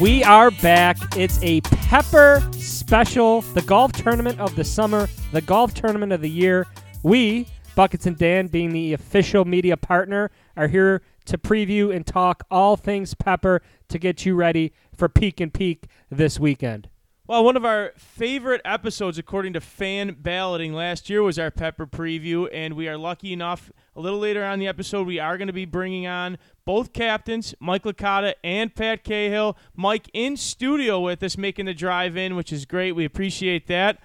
We are back. It's a Pepper special, the golf tournament of the summer, the golf tournament of the year. We, Buckets and Dan, being the official media partner, are here to preview and talk all things Pepper to get you ready for Peek'n Peak this weekend. Well, one of our favorite episodes, according to fan balloting last year, was our Pepper preview, and we are lucky enough. A little later on the episode, we are going to be bringing on both captains, Mike Licata and Pat Cahill. Mike in studio with us, making the drive in, which is great. We appreciate that.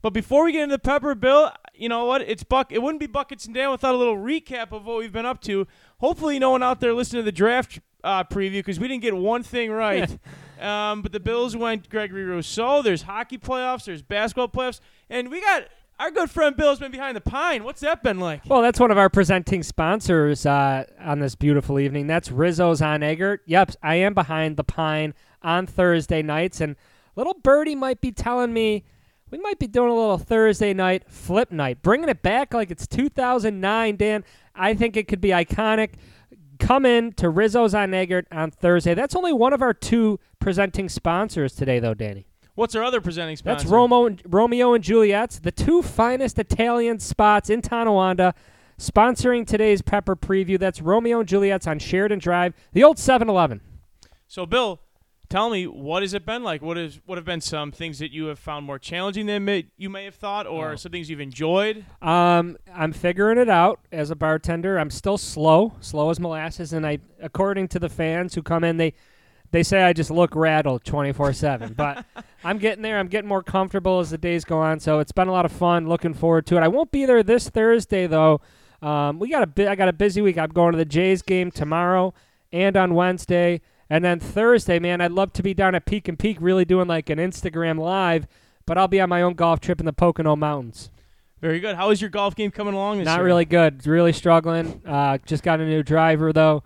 But before we get into the Pepper Bill, you know what? It's Buck. It wouldn't be buckets and Dan without a little recap of what we've been up to. Hopefully, no one out there listening to the draft uh, preview because we didn't get one thing right. um, but the Bills went Gregory Rousseau. There's hockey playoffs. There's basketball playoffs, and we got our good friend Bill's been behind the pine. What's that been like? Well, that's one of our presenting sponsors uh, on this beautiful evening. That's Rizzo's on Eggert. Yep, I am behind the pine on Thursday nights, and little birdie might be telling me we might be doing a little Thursday night flip night, bringing it back like it's 2009. Dan, I think it could be iconic. Come in to Rizzo's on Eggert on Thursday. That's only one of our two presenting sponsors today, though, Danny. What's our other presenting sponsor? That's Romo, Romeo and Juliet's, the two finest Italian spots in Tonawanda, sponsoring today's Pepper preview. That's Romeo and Juliet's on Sheridan Drive, the old 7-Eleven. So, Bill, tell me what has it been like? What is what have been some things that you have found more challenging than may, you may have thought, or Oh. some things you've enjoyed? Um, I'm figuring it out as a bartender. I'm still slow, slow as molasses, and I, according to the fans who come in, they they say I just look rattled 24/7. But I'm getting there. I'm getting more comfortable as the days go on. So it's been a lot of fun. Looking forward to it. I won't be there this Thursday though. Um, we got a bit. I got a busy week. I'm going to the Jays game tomorrow and on Wednesday, and then Thursday. Man, I'd love to be down at Peek'n Peak, really doing like an Instagram live. But I'll be on my own golf trip in the Pocono Mountains. Very good. How is your golf game coming along this Not year? really good. Really struggling. Uh, just got a new driver though.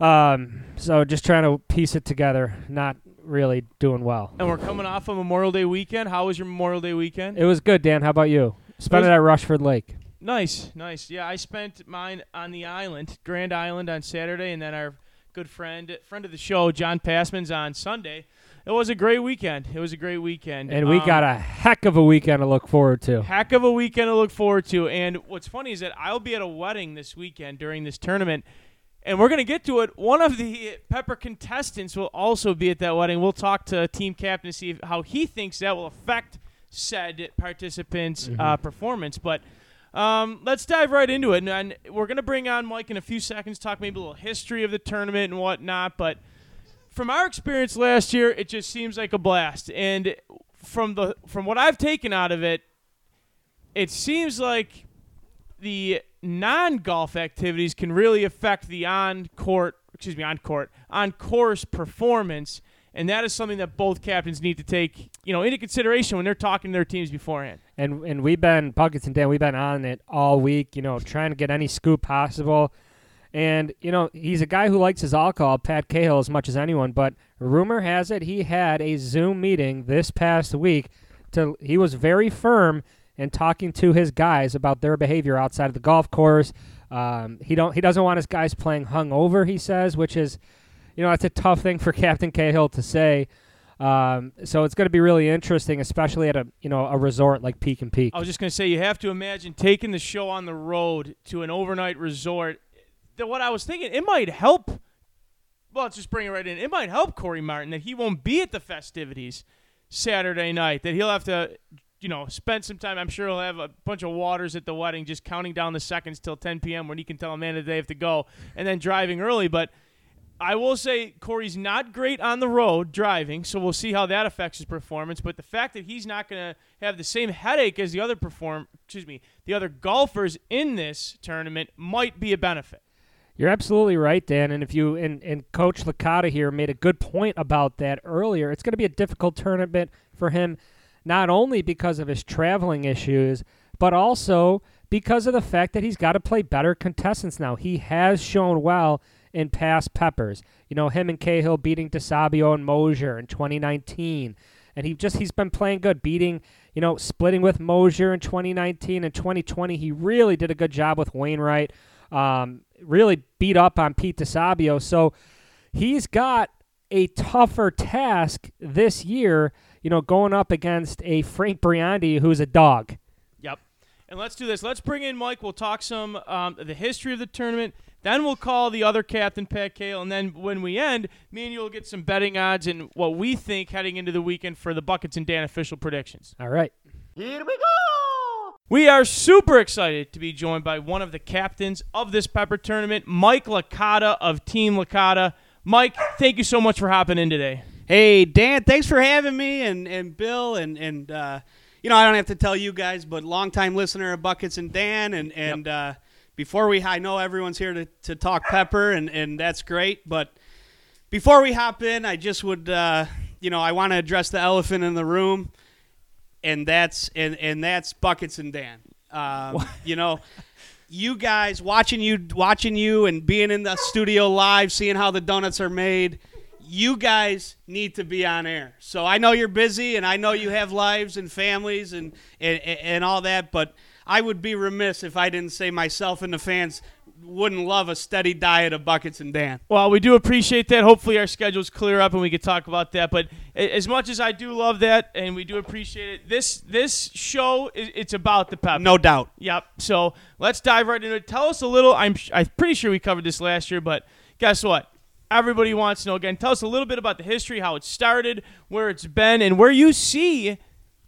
Um, so just trying to piece it together. Not really doing well. And we're coming off of Memorial Day weekend. How was your Memorial Day weekend? It was good, Dan. How about you? Spent was- it at Rushford Lake. Nice, nice. Yeah, I spent mine on the island, Grand Island, on Saturday, and then our good friend, friend of the show, John Passman's on Sunday. It was a great weekend. It was a great weekend, And we Um, got a heck of a weekend to look forward to. heck of a weekend to look forward to. And what's funny is that I'll be at a wedding this weekend during this tournament, and we're going to get to it. One of the Pepper contestants will also be at that wedding. We'll talk to team captain to see how he thinks that will affect said participants' uh, performance. But um, let's dive right into it. And, and we're going to bring on Mike in a few seconds, talk maybe a little history of the tournament and whatnot. But from our experience last year, it just seems like a blast. And from the from what I've taken out of it, it seems like the non-golf activities can really affect the on-court, excuse me, on-court, on-course performance, and that is something that both captains need to take, you know, into consideration when they're talking to their teams beforehand. And and we've been Buckets and Dan. We've been on it all week. You know, trying to get any scoop possible. And you know, he's a guy who likes his alcohol, Pat Cahill, as much as anyone. But rumor has it he had a Zoom meeting this past week. To he was very firm in talking to his guys about their behavior outside of the golf course. Um, he don't he doesn't want his guys playing hungover. He says, which is, you know, that's a tough thing for Captain Cahill to say. Um, so it's going to be really interesting, especially at a you know a resort like Peek'n Peak. I was just going to say, you have to imagine taking the show on the road to an overnight resort. That what I was thinking, it might help. Well, let's just bring it right in. It might help Corey Martin that he won't be at the festivities Saturday night. That he'll have to, you know, spend some time. I'm sure he'll have a bunch of waters at the wedding, just counting down the seconds till 10 p.m. when he can tell a man that they have to go, and then driving early. But I will say Corey's not great on the road driving, so we'll see how that affects his performance. But the fact that he's not going to have the same headache as the other perform, excuse me, the other golfers in this tournament might be a benefit. You're absolutely right, Dan. And if you and, and Coach Licata here made a good point about that earlier, it's going to be a difficult tournament for him, not only because of his traveling issues, but also because of the fact that he's got to play better contestants now. He has shown well in past Peppers. You know, him and Cahill beating DeSabio and Mosier in 2019. And he just he's been playing good, beating, you know, splitting with Mosier in 2019 and 2020. He really did a good job with Wainwright. Um, really beat up on Pete DeSabio. So he's got a tougher task this year, you know, going up against a Frank Briandi who's a dog. Yep. And let's do this. Let's bring in Mike. We'll talk some um, the history of the tournament. Then we'll call the other captain, Pat Cahill. And then when we end, me and you will get some betting odds and what we think heading into the weekend for the Buckets and Dan official predictions. All right. Here we go! We are super excited to be joined by one of the captains of this Pepper tournament, Mike Licata of Team Licata. Mike, thank you so much for hopping in today. Hey, Dan, thanks for having me, and, and Bill, and, and uh, you know, I don't have to tell you guys, but longtime listener of Buckets and Dan, and, and uh, before we, I know everyone's here to, to talk Pepper, and, and that's great, but before we hop in, I just would, uh, you know, I want to address the elephant in the room, and that's and, and that's Buckets and Dan. Um, you know, you guys watching you watching you and being in the studio live, seeing how the donuts are made. You guys need to be on air. So I know you're busy, and I know you have lives and families and and, and all that. But I would be remiss if I didn't say myself and the fans wouldn't love a steady diet of buckets and Dan. Well, we do appreciate that. Hopefully, our schedules clear up and we can talk about that. But as much as I do love that, and we do appreciate it, this this show it's about the pep. No doubt. Yep. So let's dive right into it. Tell us a little. I'm I'm pretty sure we covered this last year, but guess what? Everybody wants to know again. Tell us a little bit about the history, how it started, where it's been, and where you see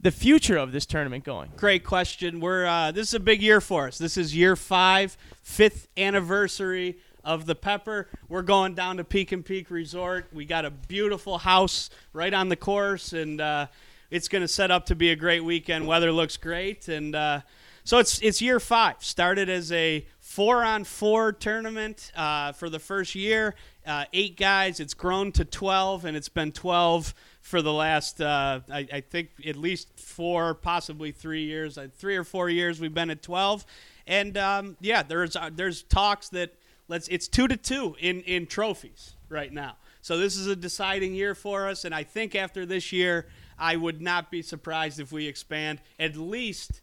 the future of this tournament going? Great question. We're uh, this is a big year for us. This is year five, fifth anniversary of the Pepper. We're going down to Peek'n Peak Resort. We got a beautiful house right on the course, and uh, it's going to set up to be a great weekend. Weather looks great, and uh, so it's it's year five. Started as a four on four tournament uh, for the first year. Uh, eight guys. It's grown to twelve, and it's been twelve for the last, uh, I, I, think, at least four, possibly three years. Uh, three or four years we've been at 12. And um, yeah, there's uh, there's talks that let's it's two to two in in trophies right now. So this is a deciding year for us, and I think after this year, I would not be surprised if we expand at least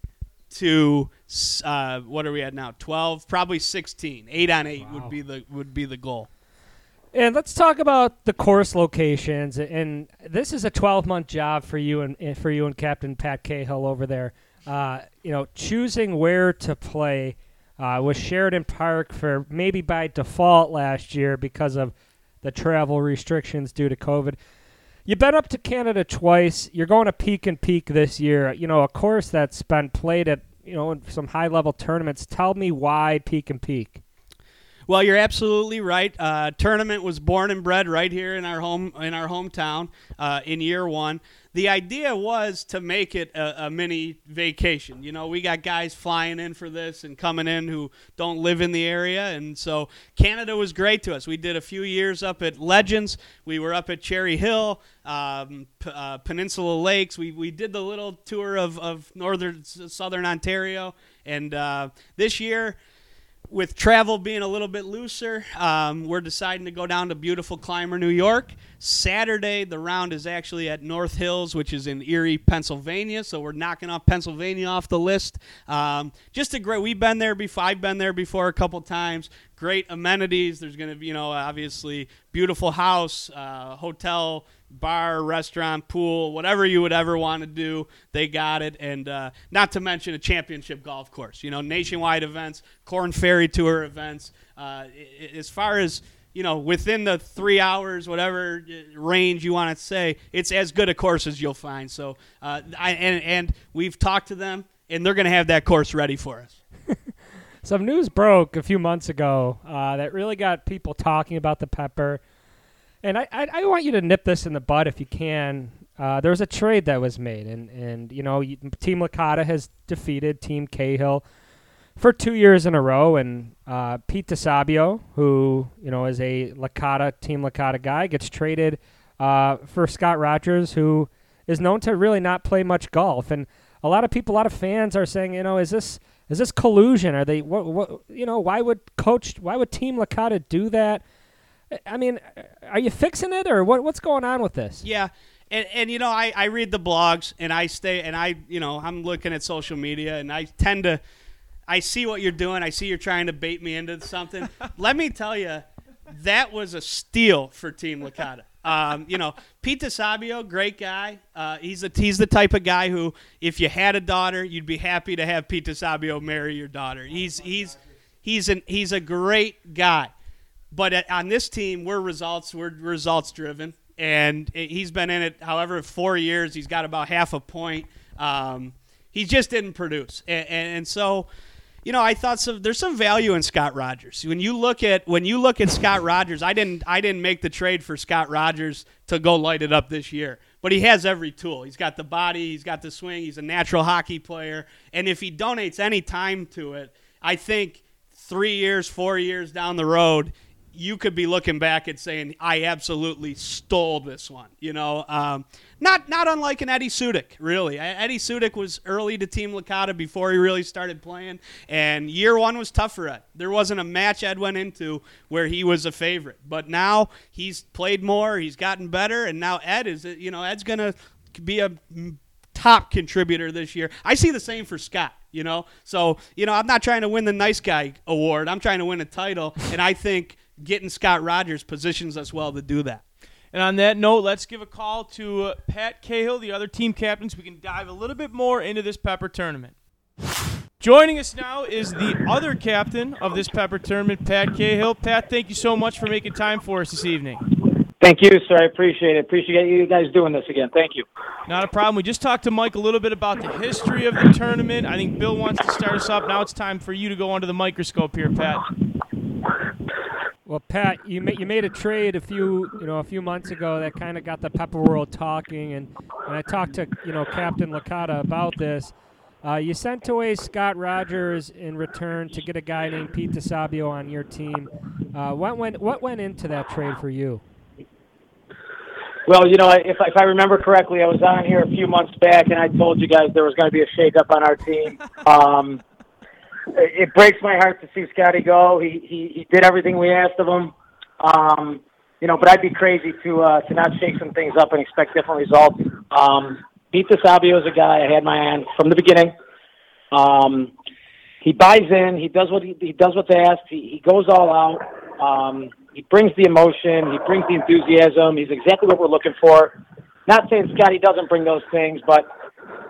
to uh, what are we at now? Twelve, probably sixteen. Eight on eight wow. would be the would be the goal. And let's talk about the course locations. And this is a 12 month job for you and for you and Captain Pat Cahill over there. Uh, you know, choosing where to play uh, was Sheridan Park for maybe by default last year because of the travel restrictions due to COVID. You've been up to Canada twice. You're going to Peek'n Peak this year. You know, a course that's been played at you know in some high level tournaments. Tell me why Peek'n Peak. Well, you're absolutely right. Uh, tournament was born and bred right here in our home in our hometown uh, in year one. The idea was to make it a, a, mini vacation. You know, we got guys flying in for this and coming in who don't live in the area, and so Canada was great to us. We did a few years up at Legends. We were up at Cherry Hill, um, P- uh, Peninsula Lakes. We we did the little tour of of northern southern Ontario, and uh, this year with travel being a little bit looser, um, we're deciding to go down to beautiful Clymer, New York. Saturday, the round is actually at North Hills, which is in Erie, Pennsylvania. So we're knocking off Pennsylvania off the list. Um, just a great. We've been there before. I've been there before a couple times. Great amenities. There's going to be, you know, obviously beautiful house, uh, hotel bar, restaurant, pool, whatever you would ever want to do, they got it. And uh, not to mention a championship golf course. You know, nationwide events, Korn Ferry Tour events. Uh, as far as you know, within the three hours, whatever uh, range you want to say, it's as good a course as you'll find. So, uh, I, and and we've talked to them, and they're going to have that course ready for us. Some news broke a few months ago uh, that really got people talking about the pepper. And I, I, I, want you to nip this in the bud if you can. Uh, there was a trade that was made, and, and you know, Team Licata has defeated Team Cahill for two years in a row, and uh, Pete DeSabio, who you know is a Licata Team Licata guy, gets traded uh, for Scott Rogers, who is known to really not play much golf, and a lot of people, a lot of fans are saying, you know, is this is this collusion? Are they what what you know? Why would coach? Why would Team Licata do that? I mean, are you fixing it or what? What's going on with this? Yeah, and, and you know, I, I read the blogs and I stay and I you know I'm looking at social media and I tend to, I see what you're doing. I see you're trying to bait me into something. Let me tell you, that was a steal for Team Licata. Um, you know, Pete DeSabio, great guy. Uh, he's a he's the type of guy who, if you had a daughter, you'd be happy to have Pete DeSabio marry your daughter. He's he's he's an he's a great guy. But at, on this team, we're results we're results driven, and he's been in it. However, four years, he's got about half a point. Um, he just didn't produce, and, and, and so you know, I thought some, there's some value in Scott Rogers. When you look at when you look at Scott Rogers, I didn't I didn't make the trade for Scott Rogers to go light it up this year. But he has every tool. He's got the body, he's got the swing, he's a natural hockey player, and if he donates any time to it, I think 3 years, 4 years down the road, you could be looking back and saying, "I absolutely stole this one." You know, um, not not unlike an Eddie Sudik, really. Eddie Sudik was early to Team Licata before he really started playing, and year one was tough for Ed. There wasn't a match Ed went into where he was a favorite, but now he's played more, he's gotten better, and now Ed is, you know, Ed's gonna be a top contributor this year. I see the same for Scott you know so you know i'm not trying to win the nice guy award i'm trying to win a title and i think getting Scott Rogers positions us well to do that. And on that note, let's give a call to uh, Pat Cahill, the other team captain, so we can dive a little bit more into this Pepper tournament. Joining us now is the other captain of this Pepper tournament, Pat Cahill. Pat, thank you so much for making time for us this evening. Thank you, sir. I appreciate it. Appreciate you guys doing this again. Thank you. Not a problem. We just talked to Mike a little bit about the history of the tournament. I think Bill wants to start us up. Now it's time for you to go under the microscope here, Pat. Well, Pat, you made you made a trade a few you know a few months ago that kind of got the Pepper World talking, and, and I talked to you know Captain Licata about this. Uh, you sent away Scott Rogers in return to get a guy named Pete DeSabio on your team. Uh, what went what went into that trade for you? Well, you know, if if I remember correctly, I was on here a few months back, and I told you guys there was going to be a shakeup on our team. Um, it breaks my heart to see Scotty go. He he, he did everything we asked of him. Um, you know, but I'd be crazy to uh, to not shake some things up and expect different results. Um, Pete DeSabio is a guy I had my hand from the beginning. Um, he buys in. He does what he, he does what's asked. He, he goes all out. Um, he brings the emotion. He brings the enthusiasm. He's exactly what we're looking for. Not saying Scotty doesn't bring those things, but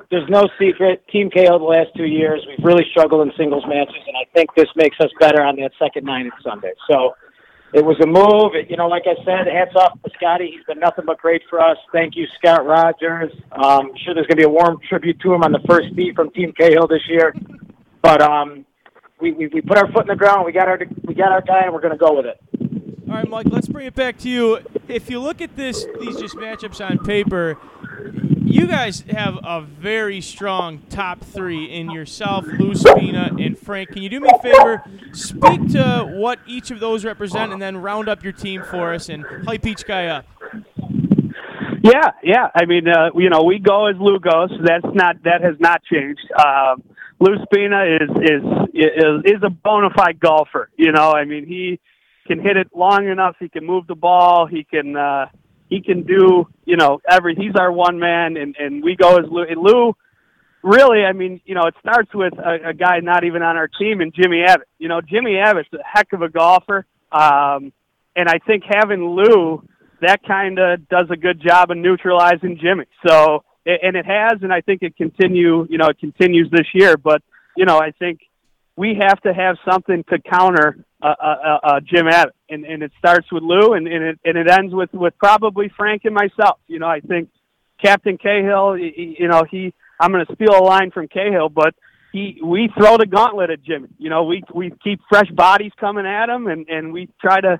there's no secret. Team KO the last two years, we've really struggled in singles matches, and I think this makes us better on that second night at Sunday. So it was a move. It, you know, like I said, hats off to Scotty. He's been nothing but great for us. Thank you, Scott Rogers. Um, sure there's going to be a warm tribute to him on the first tee from Team Cahill this year. But um, we, we we put our foot in the ground. We got our we got our guy, and we're going to go with it. All right, Mike. Let's bring it back to you. If you look at this, these just matchups on paper, you guys have a very strong top three in yourself, Lou Spina, and Frank. Can you do me a favor? Speak to what each of those represent, and then round up your team for us and hype each guy up. Yeah, yeah. I mean, uh, you know, we go as Lou goes. That's not that has not changed. Um, Lou Spina is is is is a bona fide golfer. You know, I mean, he can hit it long enough. He can move the ball. He can. Uh, he can do, you know, every. He's our one man, and and we go as Lou. And Lou, really, I mean, you know, it starts with a, a guy not even on our team, and Jimmy Abbott. You know, Jimmy Abbott's a heck of a golfer, um, and I think having Lou, that kind of does a good job of neutralizing Jimmy. So, and it has, and I think it continue. You know, it continues this year. But you know, I think we have to have something to counter uh, uh, uh, Jim Abbott, and, and it starts with Lou, and, and it and it ends with with probably Frank and myself. You know, I think Captain Cahill, you know, he I'm going to steal a line from Cahill, but he we throw the gauntlet at Jimmy. You know, we we keep fresh bodies coming at him, and and we try to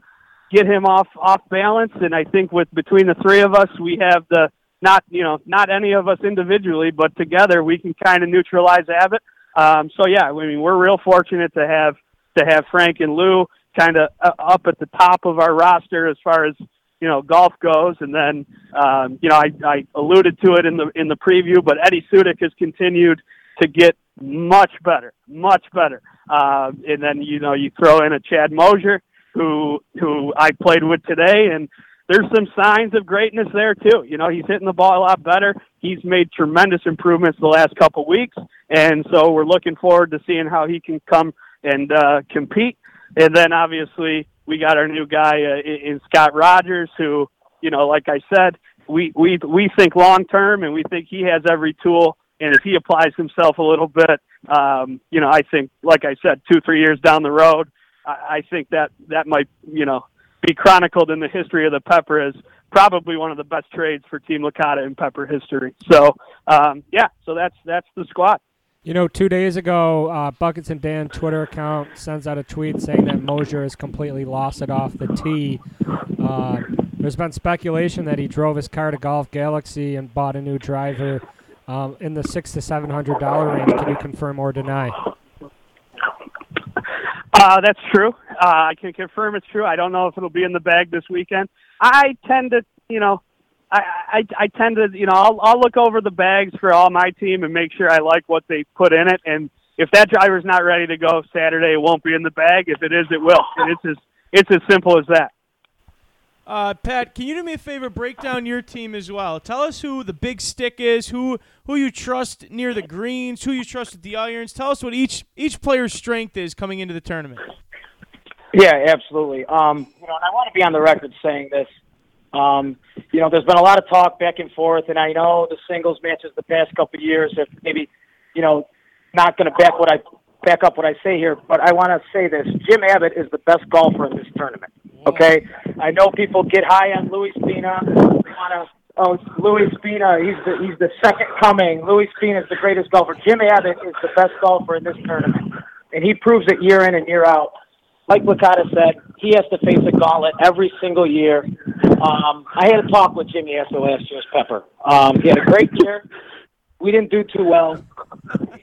get him off off balance. And I think with between the three of us, we have the not you know not any of us individually, but together we can kind of neutralize Abbott. Um, so yeah, I mean we're real fortunate to have to have Frank and Lou kind of uh, up at the top of our roster as far as you know golf goes. And then um, you know I, I alluded to it in the in the preview, but Eddie Sudik has continued to get much better, much better. Uh, and then you know you throw in a Chad Mosier who who I played with today, and there's some signs of greatness there too. You know, he's hitting the ball a lot better. He's made tremendous improvements the last couple weeks, and so we're looking forward to seeing how he can come and uh, compete. And then obviously we got our new guy uh, in Scott Rogers, who you know, like I said, we we we think long term, and we think he has every tool. And if he applies himself a little bit, um, you know, I think, like I said, two three years down the road, I, I think that that might, you know, be chronicled in the history of the Pepper as probably one of the best trades for Team Licata in Pepper history. So, um, yeah, so that's that's the squad. You know, two days ago, uh, Buckets and Dan Twitter account sends out a tweet saying that Mosier has completely lost it off the tee. Uh, there's been speculation that he drove his car to Golf Galaxy and bought a new driver um, in the six to seven hundred dollar range. Can you confirm or deny? Uh, that's true. Uh, I can confirm it's true. I don't know if it'll be in the bag this weekend. I tend to, you know, I, I I tend to, you know, I'll I'll look over the bags for all my team and make sure I like what they put in it. And if that driver's not ready to go Saturday, it won't be in the bag. If it is, it will. And it's as it's as simple as that. Uh, Pat, can you do me a favor? Break down your team as well. Tell us who the big stick is, who who you trust near the greens, who you trust at the irons. Tell us what each each player's strength is coming into the tournament. Yeah, absolutely. Um, you know, and I want to be on the record saying this. Um, you know, there's been a lot of talk back and forth, and I know the singles matches the past couple of years have maybe, you know, not going to back what I back up what I say here, but I want to say this: Jim Abbott is the best golfer in this tournament. Okay, I know people get high on Louis Spina. They want to. Oh, Louis Spina, he's the he's the second coming. Louis Spina is the greatest golfer. Jim Abbott is the best golfer in this tournament, and he proves it year in and year out like Licata said, he has to face a gauntlet every single year. Um, I had a talk with Jimmy after last year's Pepper. Um, he had a great year. We didn't do too well,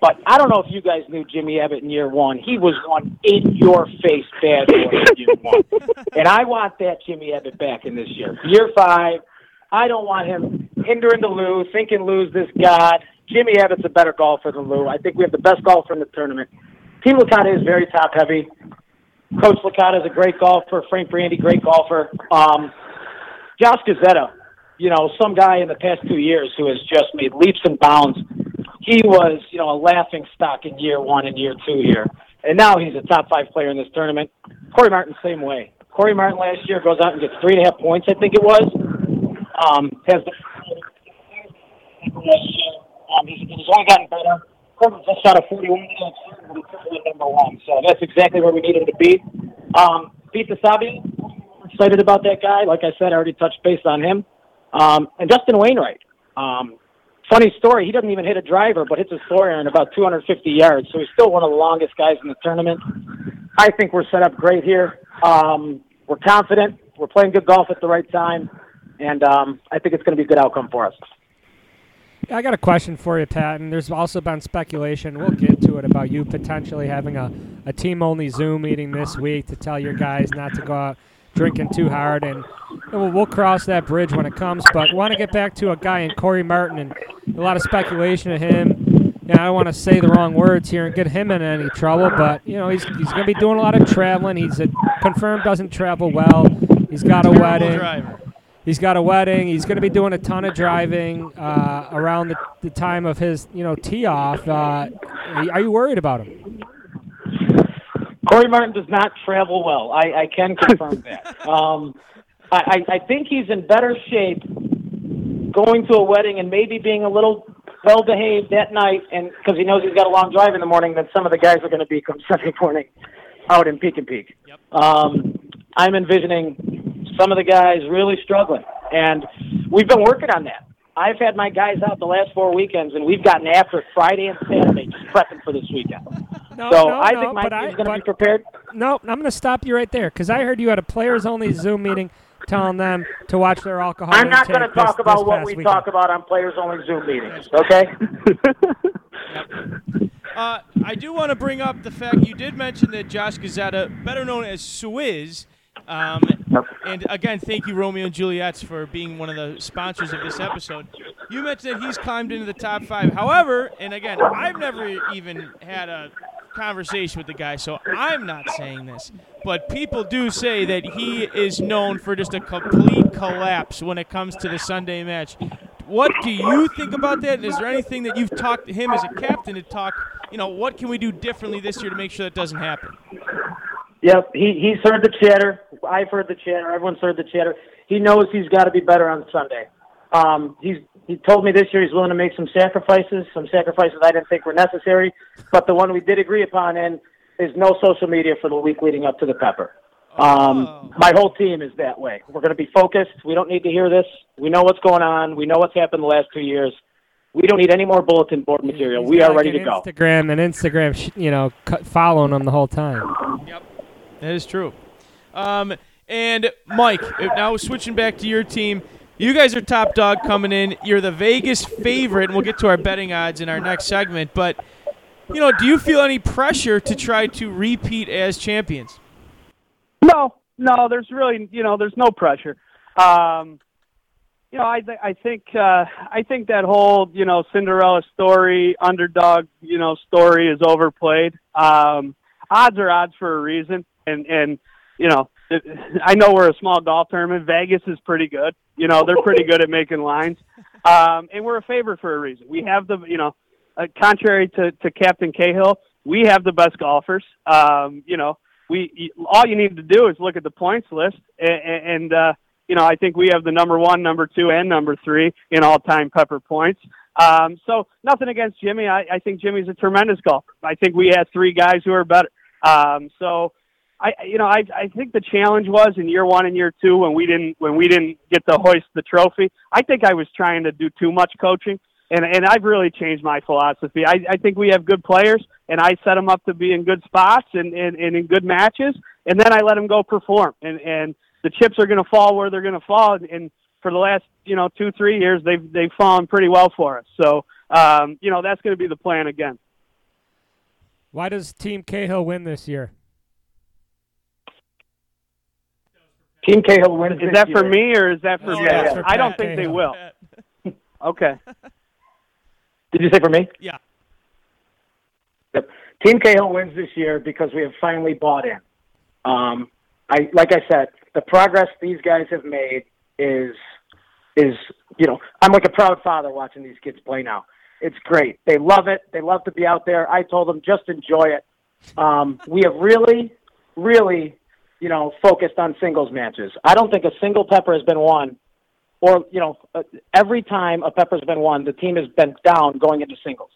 but I don't know if you guys knew Jimmy Abbott in year one. He was one in your face bad boy in year one, and I want that Jimmy Abbott back in this year. Year five, I don't want him hindering the Lou, thinking Lou's this god. Jimmy Abbott's a better golfer than Lou. I think we have the best golfer in the tournament. Team Licata is very top heavy. Coach Licata is a great golfer. Frank Brandy, great golfer. Um, Josh Gazzetta, you know, some guy in the past two years who has just made leaps and bounds. He was, you know, a laughing stock in year one and year two here. And now he's a top five player in this tournament. Corey Martin, same way. Corey Martin last year goes out and gets three and a half points, I think it was. Um, has the um, he's, he's only gotten better just shot a 41 number one. So that's exactly where we needed to be. Um, Pete Sabi, excited about that guy. Like I said, I already touched base on him. Um, and Justin Wainwright. Um, funny story, he doesn't even hit a driver, but hits a Sawyer in about 250 yards. So he's still one of the longest guys in the tournament. I think we're set up great here. Um, we're confident. We're playing good golf at the right time. And um, I think it's going to be a good outcome for us. I got a question for you, Pat. And there's also been speculation. We'll get to it about you potentially having a, a team only Zoom meeting this week to tell your guys not to go out drinking too hard. And we'll, we'll cross that bridge when it comes. But want to get back to a guy in Corey Martin and a lot of speculation of him. And I don't want to say the wrong words here and get him in any trouble, but you know he's he's going to be doing a lot of traveling. He's a, confirmed doesn't travel well. He's got a Terrible wedding. driver. He's got a wedding. He's going to be doing a ton of driving uh, around the, the time of his, you know, tee off. Uh, are you worried about him? Corey Martin does not travel well. I, I can confirm that. Um, I, I think he's in better shape going to a wedding and maybe being a little well behaved that night, and because he knows he's got a long drive in the morning, than some of the guys are going to be come Sunday morning out in Peek'n Peak. Yep. Um, I'm envisioning some of the guys really struggling, and we've been working on that. I've had my guys out the last four weekends, and we've gotten after it Friday and Saturday, just prepping for this weekend. No, so no, I no, think my but I- team's going to be prepared. No, I'm going to stop you right there because I heard you had a players only Zoom meeting telling them to watch their alcohol. I'm not going to talk this about what we weekend. talk about on players only Zoom meetings. Okay. Uh, I do want to bring up the fact you did mention that Josh Gazzetta, better known as Swizz, um, and again, thank you, Romeo and Juliet's, for being one of the sponsors of this episode. You mentioned that he's climbed into the top five. However, and again, I've never even had a conversation with the guy, so I'm not saying this. But people do say that he is known for just a complete collapse when it comes to the Sunday match. What do you think about that? And is there anything that you've talked to him as a captain to talk? You know, what can we do differently this year to make sure that doesn't happen? Yep, he he's heard the chatter. I've heard the chatter. Everyone's heard the chatter. He knows he's got to be better on Sunday. Um, he's he told me this year he's willing to make some sacrifices, some sacrifices I didn't think were necessary. But the one we did agree upon in is no social media for the week leading up to the Pepper. Um, Oh. my whole team is that way. We're going to be focused. We don't need to hear this. We know what's going on. We know what's happened the last two years. We don't need any more bulletin board material. He's We are like ready an to go. Instagram and Instagram, you know, following them the whole time. Yep, that is true. Um, and Mike, now switching back to your team, you guys are top dog coming in. You're the Vegas favorite, and we'll get to our betting odds in our next segment. But you know, do you feel any pressure to try to repeat as champions? No, no, there's really, you know, there's no pressure. Um, you know, I th- I think uh, I think that whole you know Cinderella story, underdog, you know, story is overplayed. Um, odds are odds for a reason, and and you know, I know we're a small golf tournament. Vegas is pretty good. You know, they're pretty good at making lines, um, and we're a favorite for a reason. We have the, you know, uh, contrary to to Captain Cahill, we have the best golfers. Um, you know, we all you need to do is look at the points list, and, and uh, you know I think we have the number one, number two, and number three in all-time Pepper points. Um, so nothing against Jimmy. I, I think Jimmy's a tremendous golfer. I think we had three guys who are better. Um, so I, you know, I, I think the challenge was in year one and year two when we didn't when we didn't get to hoist the trophy. I think I was trying to do too much coaching, and and I've really changed my philosophy. I, I think we have good players, and I set them up to be in good spots and, and, and in good matches, and then I let them go perform. And and the chips are going to fall where they're going to fall. And for the last you know two three years, they've they've fallen pretty well for us. So um, you know that's going to be the plan again. Why does Team Cahill win this year? Team Cahill wins. Is this that for year. me or is that for Oh, you? yeah, for I don't Pat think they will. Okay. Did you say for me? Yeah. Yep. Team Cahill wins this year because we have finally bought in. Um, I like I said, the progress these guys have made is is you know I'm like a proud father watching these kids play now. It's great. They love it. They love to be out there. I told them just enjoy it. Um, we have really, really, you know, focused on singles matches. I don't think a single pepper has been won, or you know, uh, every time a pepper's been won, the team has been down going into singles.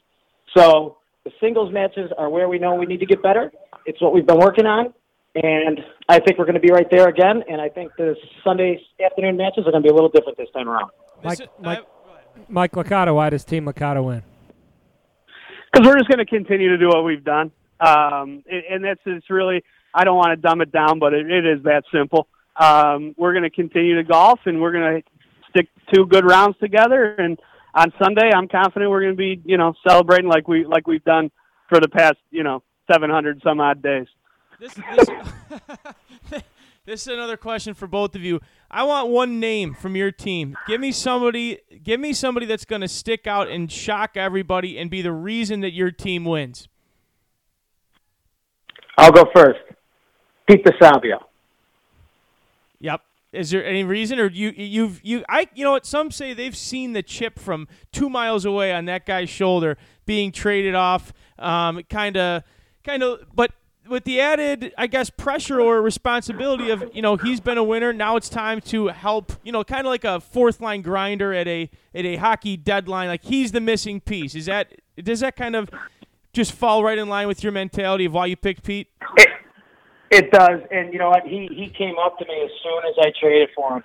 So the singles matches are where we know we need to get better. It's what we've been working on, and I think we're going to be right there again. And I think the Sunday afternoon matches are going to be a little different this time around. Mike- This- Mike- I- Mike Licata, why does Team Licata win? because we're just going to continue to do what we've done. Um, and, and that's it's really I don't want to dumb it down, but it, it is that simple. Um, we're going to continue to golf, and we're going to stick two good rounds together. And on Sunday, I'm confident we're going to be you know celebrating like we like we've done for the past you know 700 some odd days. This, this, this is another question for both of you. I want one name from your team. Give me somebody. Give me somebody that's going to stick out and shock everybody and be the reason that your team wins. I'll go first. Pete DeSabio. Yep. Is there any reason, or you you've you I you know what? Some say they've seen the chip from two miles away on that guy's shoulder being traded off. Um, kind of, kind of, but with the added, I guess, pressure or responsibility of you know he's been a winner. Now it's time to help. You know, kind of like a fourth line grinder at a at a hockey deadline. Like he's the missing piece. Is that does that kind of just fall right in line with your mentality of why you picked Pete? It, it does, and you know what? He he came up to me as soon as I traded for him,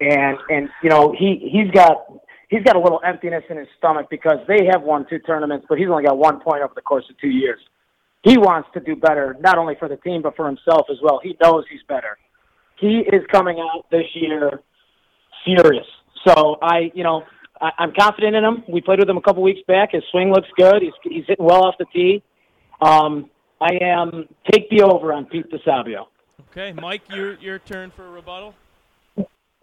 and and you know he he's got he's got a little emptiness in his stomach because they have won two tournaments, but he's only got one point over the course of two years. He wants to do better, not only for the team but for himself as well. He knows he's better. He is coming out this year furious. So I, you know, I, I'm confident in him. We played with him a couple weeks back. His swing looks good. He's he's hitting well off the tee. Um, I am take the over on Pete DeSabio. Okay, Mike, your your turn for a rebuttal.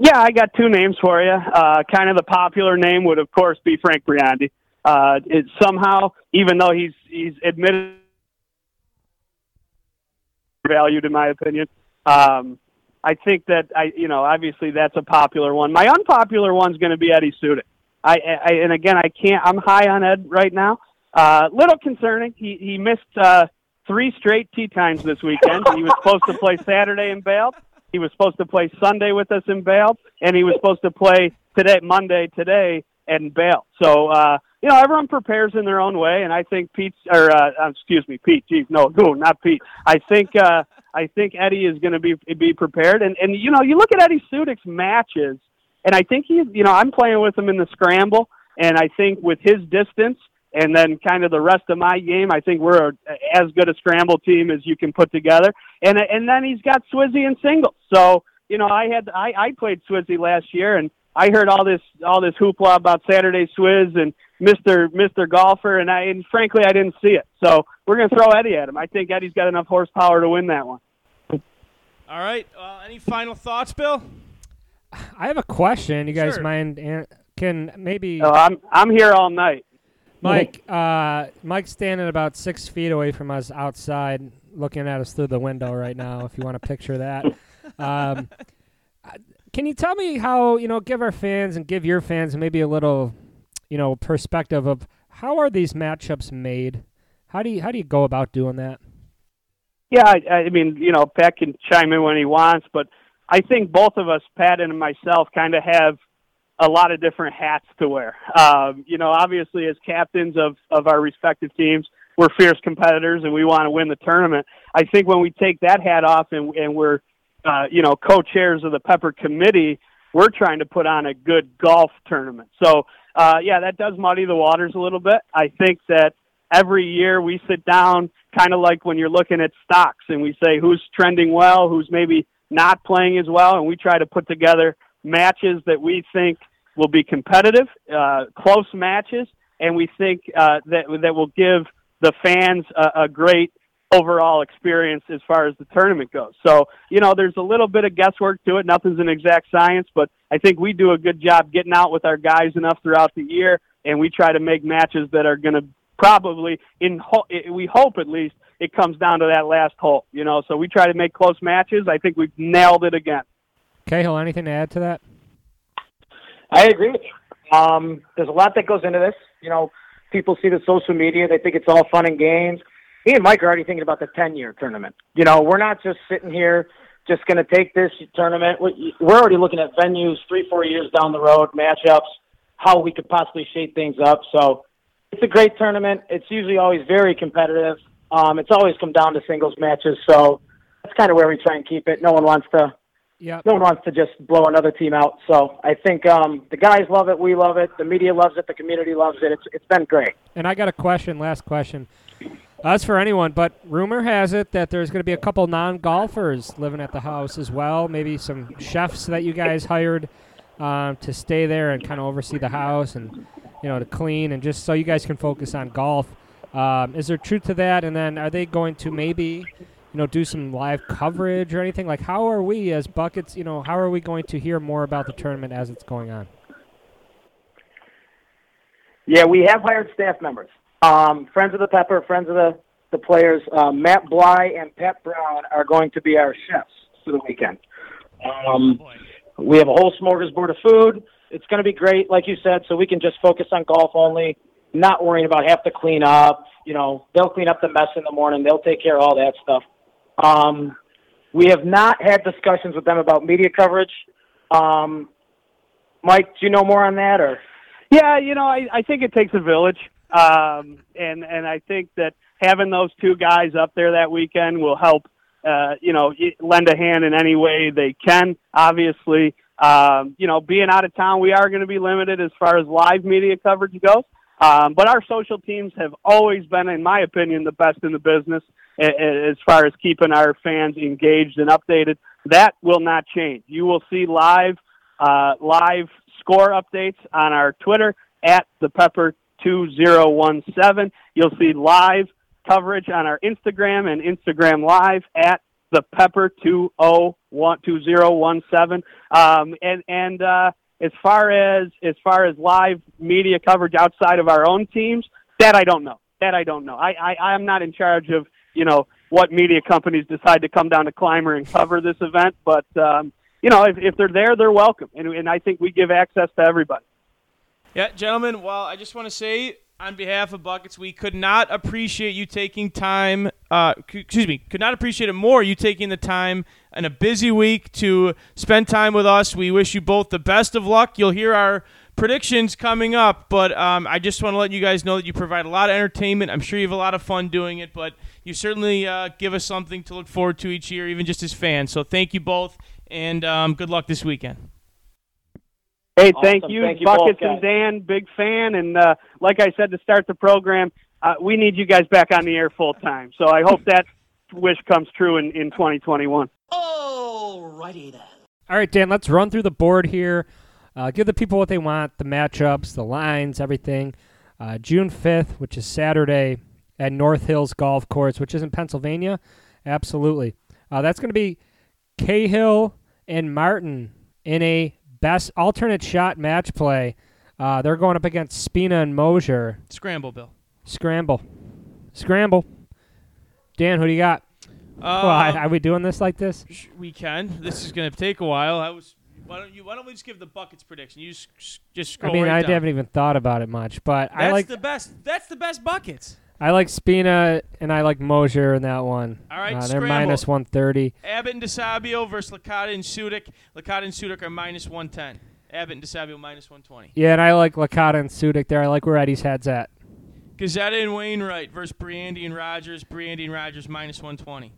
Yeah, I got two names for you. Uh, kind of the popular name would, of course, be Frank Briandi. Uh, it somehow, even though he's he's admitted valued in my opinion, um, I think that I, you know, obviously that's a popular one. My unpopular one's going to be Eddie Sudik. I, I and again, I can't. I'm high on Ed right now. Uh, little concerning. He he missed uh, three straight tee times this weekend. he was supposed to play Saturday in bailed. He was supposed to play Sunday with us in Vail, and he was supposed to play today, Monday, today, and Vail. So, uh, you know, everyone prepares in their own way, and I think Pete's, or uh, uh excuse me, Pete. Geez, no, no, not Pete. I think uh, I think Eddie is going to be be prepared, and and you know, you look at Eddie Sudik's matches, and I think he's, you know, I'm playing with him in the scramble, and I think with his distance and then kind of the rest of my game, I think we're as good a scramble team as you can put together. And and then he's got Swizzy and singles. So you know, I had I, I played Swizzy last year, and I heard all this all this hoopla about Saturday Swizz and Mister Mister Golfer, and I and frankly I didn't see it. So we're gonna throw Eddie at him. I think Eddie's got enough horsepower to win that one. All right. Uh, any final thoughts, Bill? I have a question. You guys Sure. mind? Can maybe So I'm I'm here all night. Mike? Uh, Mike's standing about six feet away from us outside, looking at us through the window right now. If you want to picture that. Um, can you tell me how you know give our fans and give your fans maybe a little you know perspective of how are these matchups made? How do you how do you go about doing that? Yeah, I, I mean, you know, Pat can chime in when he wants, but I think both of us, Pat and myself, kind of have a lot of different hats to wear. Um, you know, obviously, as captains of of our respective teams, we're fierce competitors and we want to win the tournament. I think when we take that hat off and and we're, uh, you know, co-chairs of the Pepper Committee, we're trying to put on a good golf tournament. So, uh, yeah, that does muddy the waters a little bit. I think that every year we sit down, kind of like when you're looking at stocks, and we say who's trending well, who's maybe not playing as well, and we try to put together matches that we think will be competitive, uh, close matches, and we think uh, that that will give the fans a, a great overall experience as far as the tournament goes. So, you know, there's a little bit of guesswork to it. Nothing's an exact science, but I think we do a good job getting out with our guys enough throughout the year, and we try to make matches that are going to probably in ho- we hope at least it comes down to that last hole. You know, so we try to make close matches. I think we've nailed it again. Cahill, anything to add to that? I agree with you. Um, there's a lot that goes into this. You know, people see the social media, they think it's all fun and games. Me and Mike are already thinking about the 10 year tournament. You know, we're not just sitting here just going to take this tournament. We- We're already looking at venues three, four years down the road, matchups, how we could possibly shape things up. So it's a great tournament. It's usually always very competitive. Um, it's always come down to singles matches. So that's kind of where we try and keep it. No one wants to Yeah. no one wants to just blow another team out. So I think um, the guys love it, we love it, the media loves it, the community loves it. It's it's been great. And I got a question, last question. That's for anyone, but rumor has it that there's going to be a couple non-golfers living at the house as well. Maybe some chefs that you guys hired um, to stay there and kind of oversee the house and you know to clean and just so you guys can focus on golf. Um, is there truth to that? And then are they going to maybe you know do some live coverage or anything? Like how are we as buckets? You know how are we going to hear more about the tournament as it's going on? Yeah, we have hired staff members, um, friends of the Pepper, friends of the the players. Um, Matt Bly and Pat Brown are going to be our chefs for the weekend. Um, we have a whole smorgasbord of food. It's going to be great, like you said, so we can just focus on golf only, not worrying about have to clean up. You know, they'll clean up the mess in the morning. They'll take care of all that stuff. Um, we have not had discussions with them about media coverage. Um, Mike, do you know more on that, or? Yeah, you know, I, I think it takes a village, um, and and I think that having those two guys up there that weekend will help. Uh, you know, lend a hand in any way they can. Obviously, um, you know, being out of town, we are going to be limited as far as live media coverage goes. Um, but our social teams have always been, in my opinion, the best in the business as far as keeping our fans engaged and updated. That will not change. You will see live uh, live score updates on our Twitter at the Pepper 2017. You'll see live coverage on our Instagram and Instagram Live at the Pepper 2017. Um, and and uh, as far as as far as live media coverage outside of our own teams, that I don't know. That I don't know. I, I I'm not in charge of you know what media companies decide to come down to Clymer and cover this event, but um, you know if, if they're there, they're welcome, and and I think we give access to everybody. Yeah, gentlemen. Well, I just want to say on behalf of Buckets, we could not appreciate you taking time. Uh, c- excuse me, could not appreciate it more. You taking the time in a busy week to spend time with us. We wish you both the best of luck. You'll hear our predictions coming up, but um, I just want to let you guys know that you provide a lot of entertainment. I'm sure you have a lot of fun doing it, but you certainly uh, give us something to look forward to each year, even just as fans. So thank you both, and um, good luck this weekend. Hey, Awesome. thank you, Thank you both, Buckets and Dan, big fan. And uh, like I said to start the program, uh, we need you guys back on the air full time. So I hope that wish comes true in, in 2021. Alrighty then. All right, Dan, let's run through the board here. Uh, give the people what they want the matchups, the lines, everything. Uh, June 5th, which is Saturday, at North Hills Golf Course, which is in Pennsylvania. Absolutely. Uh, that's going to be Cahill and Martin in a best alternate shot match play. Uh, they're going up against Spina and Mosier. Scramble, Bill. Scramble. Scramble. Dan, who do you got? Uh, Well, are we doing this like this? we can. This is going to take a while. I was. Why don't you? Why don't we just give the buckets prediction? You just, just I mean, right I down. haven't even thought about it much, but That's I like the best. That's the best buckets. I like Spina and I like Mosier in that one. All right, uh, they're minus 130. Abbott and DeSabio versus Licata and Sudik. Licata and Sudik are minus 110. Abbott and DeSabio minus 120. Yeah, and I like Licata and Sudik there. I like where Eddie's head's at. Guzetta and Wainwright versus Briandy and Rogers. Briandy and Rogers minus 120.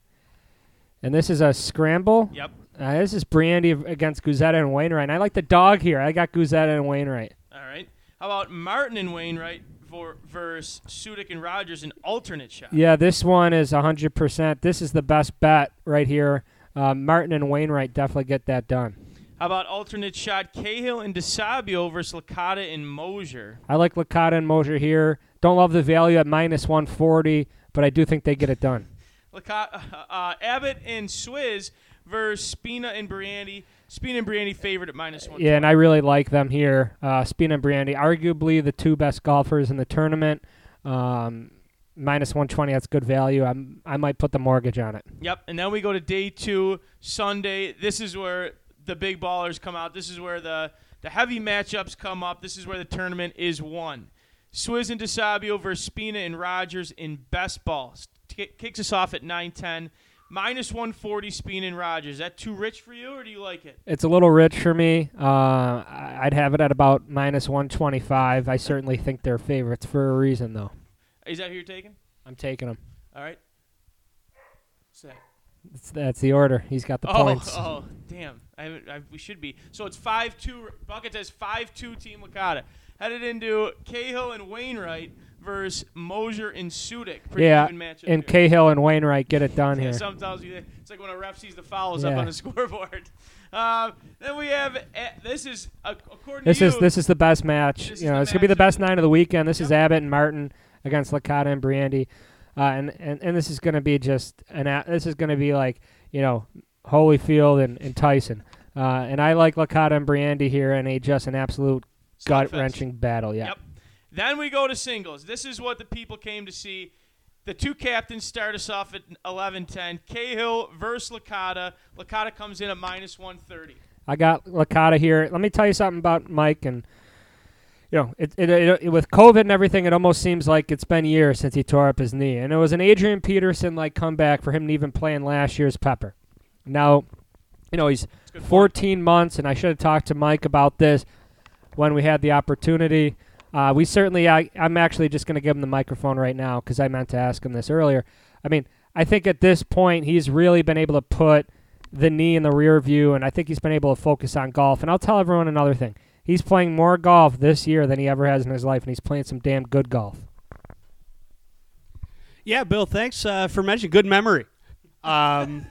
And this is a scramble. Yep. Uh, this is Brandy against Guzetta and Wainwright. And I like the dog here. I got Guzetta and Wainwright. All right. How about Martin and Wainwright for, versus Sudik and Rogers an alternate shot? Yeah, this one is 100%. This is the best bet right here. Uh, Martin and Wainwright definitely get that done. How about alternate shot Cahill and DeSabio versus Licata and Mosier? I like Licata and Mosier here. Don't love the value at minus 140, but I do think they get it done. Licata, uh, Abbott and Swizz versus Spina and Briandy. Spina and Briandy favored at minus one. Yeah, and I really like them here. Uh, Spina and Brandy, arguably the two best golfers in the tournament. Um, minus 120, that's good value. I'm, I might put the mortgage on it. Yep, and then we go to day two, Sunday. This is where the big ballers come out. This is where the the heavy matchups come up. This is where the tournament is won. Swizz and DeSabio versus Spina and Rogers in best balls. Kicks us off at 9-10. Minus 140 Spina and Rogers. Is that too rich for you, or do you like it? It's a little rich for me. Uh, I'd have it at about minus 125. I certainly think they're favorites for a reason, though. Is that who you're taking? I'm taking them. All right. What's that? That's, the order. He's got the oh, points. oh, damn! I, I, we should be. So it's five two. Buckets has five two. Team Licata headed into Cahill and Wainwright versus Mosier and Sudik. Yeah, even matchup and here. Cahill and Wainwright get it done Yeah, here. sometimes you, it's like when a ref sees the fouls up on the scoreboard. Um, then we have eh, this is uh, according This to is you, this is the best match. This you know, it's gonna be the best nine of the weekend. This is Abbott and Martin against Licata and Brandy, uh, and, and and this is gonna be just an this is gonna be like you know Holyfield and, and Tyson, uh, and I like Licata and Brandy here in a just an absolute gut wrenching battle. Yeah. Yep. Then we go to singles. This is what the people came to see. The two captains start us off at 11-10. Cahill versus Licata. Licata comes in at minus 130. I got Licata here. Let me tell you something about Mike and. You know, it, it, it, with COVID and everything, it almost seems like it's been years since he tore up his knee, and it was an Adrian Peterson like comeback for him to even play in last year's Pepper. Now, you know he's It's a good point. 14 months, and I should have talked to Mike about this when we had the opportunity. Uh, we certainly, I, I'm actually just going to give him the microphone right now because I meant to ask him this earlier. I mean, I think at this point he's really been able to put the knee in the rear view, and I think he's been able to focus on golf. And I'll tell everyone another thing: he's playing more golf this year than he ever has in his life, and he's playing some damn good golf. Yeah, Bill. Thanks uh, for mentioning. Good memory. Um,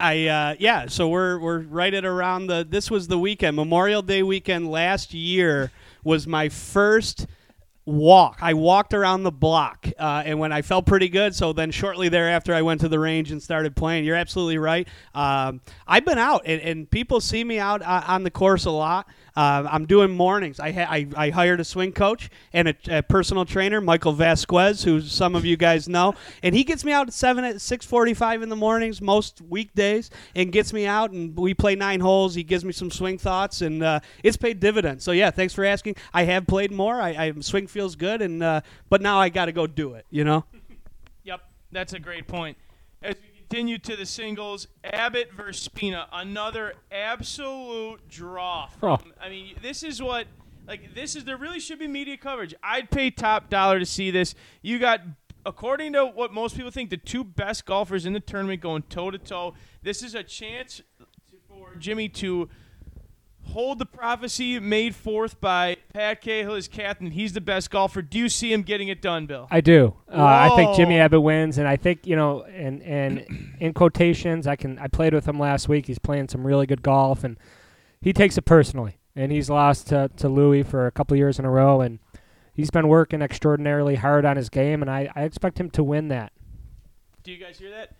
I uh, yeah. So we're we're right at around the. This was the weekend, Memorial Day weekend last year was my first walk. I walked around the block, uh, and when I felt pretty good, so then shortly thereafter, I went to the range and started playing. You're absolutely right. Um, I've been out, and, and people see me out uh, on the course a lot. Uh, I'm doing mornings. I, ha- I I hired a swing coach and a, a personal trainer, Michael Vasquez, who some of you guys know, and he gets me out at seven at six forty-five in the mornings most weekdays, and gets me out and we play nine holes. He gives me some swing thoughts, and uh, it's paid dividends. So yeah, thanks for asking. I have played more. I, I swing feels good, and uh, but now I got to go do it. You know. Yep, that's a great point. As we continue to the singles, Abbott versus Spina, another absolute draw. Oh. I mean, this is what like this is there really should be media coverage. I'd pay top dollar to see this. You got according to what most people think the two best golfers in the tournament going toe to toe. This is a chance to- for Jimmy to hold the prophecy made forth by Pat Cahill as captain. He's the best golfer. Do you see him getting it done, Bill? I do. Uh, I think Jimmy Abbott wins, and I think you know, and and in quotations, I can. I played with him last week. He's playing some really good golf, and he takes it personally. And he's lost to to Louis for a couple years in a row, and he's been working extraordinarily hard on his game, and I, I expect him to win that. Do you guys hear that?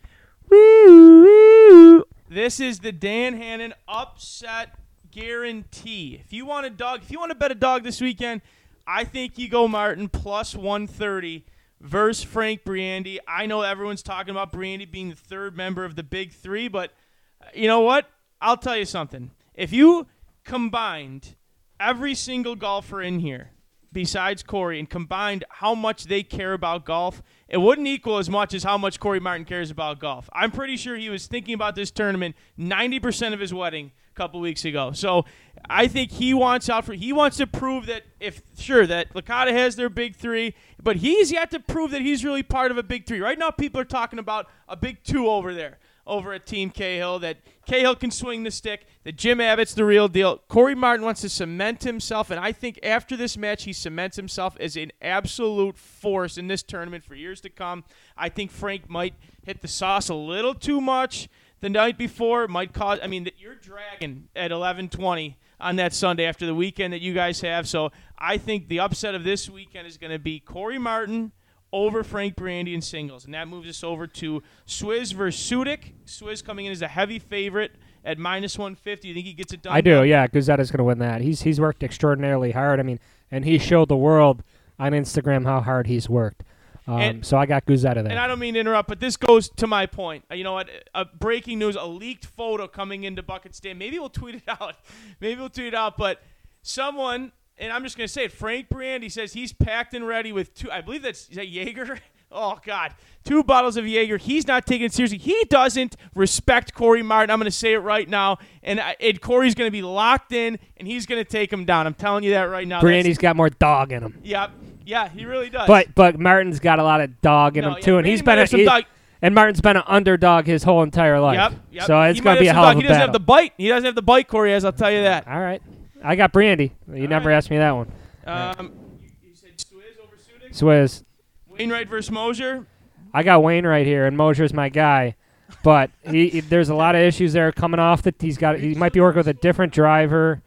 Woo! This is the Dan Hannon upset guarantee. If you want a dog, if you want to bet a dog this weekend, I think you go Martin plus 130 versus Frank Briandy. I know everyone's talking about Briandy being the third member of the Big Three, but uh, you know what? I'll tell you something. If you combined every single golfer in here, besides Corey, and combined how much they care about golf, it wouldn't equal as much as how much Corey Martin cares about golf. I'm pretty sure he was thinking about this tournament 90% of his wedding a couple weeks ago. So I think he wants out for he wants to prove that if sure that Licata has their big three, but he's yet to prove that he's really part of a big three. Right now, people are talking about a big two over there. Over at Team Cahill, that Cahill can swing the stick, that Jim Abbott's the real deal. Corey Martin wants to cement himself, and I think after this match, he cements himself as an absolute force in this tournament for years to come. I think Frank might hit the sauce a little too much the night before. Might cause. I mean, you're dragging at 11:20 on that Sunday after the weekend that you guys have. So I think the upset of this weekend is going to be Corey Martin over Frank Brandy in singles, and that moves us over to Swizz versus Sudik. Swizz coming in as a heavy favorite at minus 150. You think he gets it done? I do. Yeah, Guzetta's going to win that. He's he's worked extraordinarily hard. I mean, and he showed the world on Instagram how hard he's worked. Um, And- so I got Guz out of there. And I don't mean to interrupt, but this goes to my point. You know what? A breaking news: a leaked photo coming into Buckets and Dan. Maybe we'll tweet it out. Maybe we'll tweet it out. But someone, and I'm just going to say it. Frank Brandy says he's packed and ready with two. I believe that's is that Jaeger. Oh God, two bottles of Jaeger. He's not taking it seriously. He doesn't respect Corey Martin. I'm going to say it right now, and, I- and Corey's going to be locked in, and he's going to take him down. I'm telling you that right now. That's- Brandy's got more dog in him. Yep. Yeah, he really does. But but Martin's got a lot of dog in No, him yeah, too, and he's might been a, have some he- dog- and Martin's been an underdog his whole entire life. Yep. yep. So it's He to be a some hell dog. of a He doesn't have battle. the bite. He doesn't have the bite Corey has. I'll tell you that. All right, I got Brandy. You never right. asked me that one. Um, you, you said Swizz over Sudik? Swizz. Wainwright versus Mosier. I got Wainwright here, and Mosier's my guy. But he, he- there's a lot of issues there coming off that he's got. He might be working with a different driver.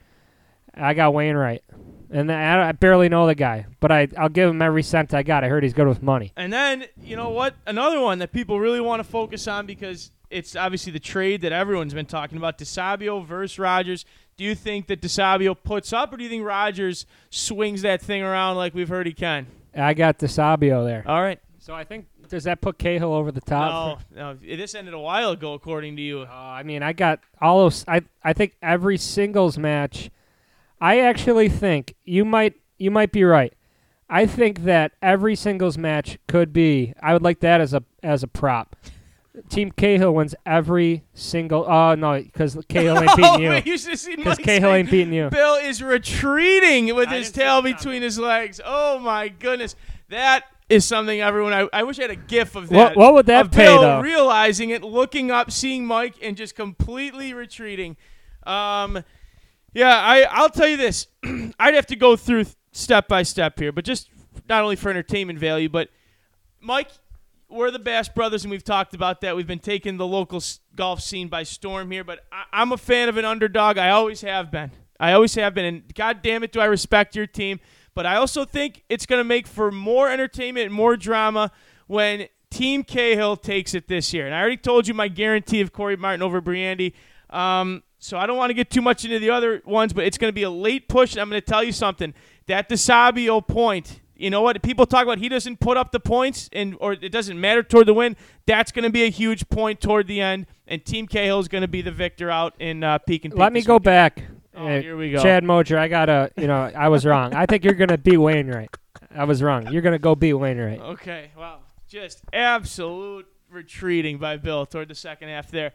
I got Wainwright, and I, I barely know the guy, but I I'll give him every cent I got. I heard he's good with money. And then, you know what? Another one that people really want to focus on because it's obviously the trade that everyone's been talking about DeSabio versus Rogers. Do you think that DeSabio puts up, or do you think Rogers swings that thing around like we've heard he can? I got DeSabio there. All right. So I think does that put Cahill over the top? No, no, this ended a while ago, according to you. Uh, I mean, I got all those. I I think every singles match. I actually think you might you might be right. I think that every singles match could be. I would like that as a as a prop. Team Cahill wins every single. Oh no, because Cahill ain't Oh, beating you. wait, you should see Because Cahill ain't beating you. Bill is retreating with I his tail that. between his legs. Oh my goodness, that is something everyone. I, I wish I had a GIF of What- that. what would that of pay, Bill though? realizing it, looking up, seeing Mike, and just completely retreating. Um, yeah, I I'll tell you this. I'd have to go through step by step here, but just not only for entertainment value, but Mike, we're the Bass Brothers, and we've talked about that. We've been taking the local golf scene by storm here, but I- I'm a fan of an underdog. I always have been. I always have been, and God damn it, do I respect your team. But I also think it's going to make for more entertainment and more drama when Team Cahill takes it this year. And I already told you my guarantee of Corey Martin over Briandy. Um, So I don't want to get too much into the other ones, but it's going to be a late push. And I'm going to tell you something. That DeSabio point, you know what? People talk about he doesn't put up the points and or it doesn't matter toward the win. That's going to be a huge point toward the end, and Team Cahill is going to be the victor out in uh, Peek'n Peak. Let me go weekend. back. Oh, Uh, here we go. Chad Mosier, I gotta, you know, I was wrong. I think you're gonna beat Wainwright. I was wrong. You're gonna go beat Wainwright. Okay, wow. Just absolute retreating by Bill toward the second half there.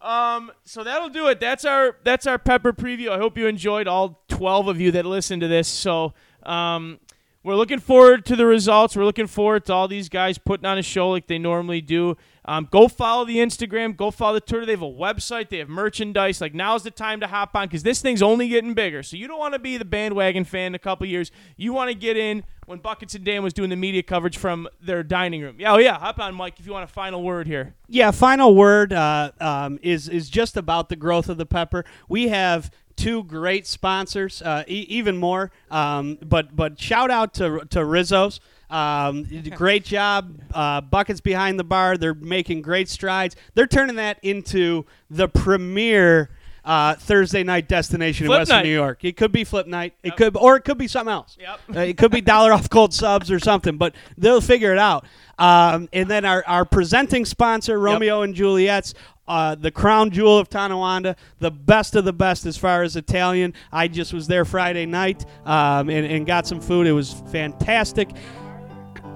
Um, so that'll do it. That's our that's our pepper preview. I hope you enjoyed all 12 of you that listened to this. So, um, we're looking forward to the results. We're looking forward to all these guys putting on a show like they normally do. Um, go follow the Instagram. Go follow the Twitter. They have a website. They have merchandise. Like now's the time to hop on because this thing's only getting bigger. So you don't want to be the bandwagon fan in a couple years. You want to get in when Buckets and Dan was doing the media coverage from their dining room. Yeah, oh yeah, hop on, Mike. If you want a final word here. Yeah, final word uh, um, is is just about the growth of the pepper. We have two great sponsors, uh, e- even more. Um, but but shout out to to Rizzo's. Um, great job, uh, buckets behind the bar. They're making great strides. They're turning that into the premier. Uh, Thursday night destination Flip in Western night. New York. It could be flip night. It could, or it could be something else. Yep. Uh, it could be dollar off cold subs or something, but they'll figure it out. Um, and then our, our presenting sponsor, Romeo and Juliet's, uh, the crown jewel of Tonawanda, the best of the best as far as Italian. I just was there Friday night um, and, and got some food. It was fantastic.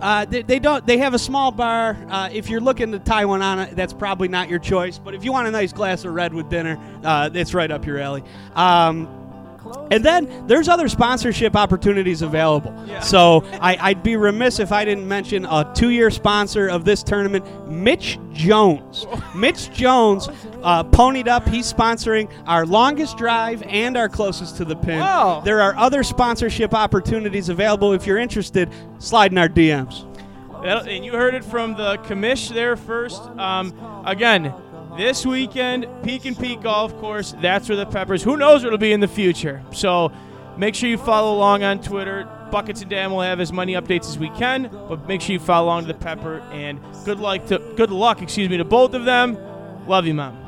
Uh, they, they don't. They have a small bar. Uh, if you're looking to tie one on, it, that's probably not your choice. But if you want a nice glass of red with dinner, uh, it's right up your alley. Um, and then there's other sponsorship opportunities available. So I, I'd be remiss if I didn't mention a two-year sponsor of this tournament, Mitch Jones. Mitch Jones uh, ponied up. He's sponsoring our longest drive and our closest to the pin. Wow. There are other sponsorship opportunities available. If you're interested, slide in our DMs. And you heard it from the commish there first. Um, again, this weekend, Peek'n Peak Golf Course. That's where the Peppers. Who knows what it'll be in the future? So make sure you follow along on Twitter. Buckets and Dan will have as many updates as we can, but make sure you follow along to the Pepper. And good luck to good luck, excuse me, to both of them. Love you, mom.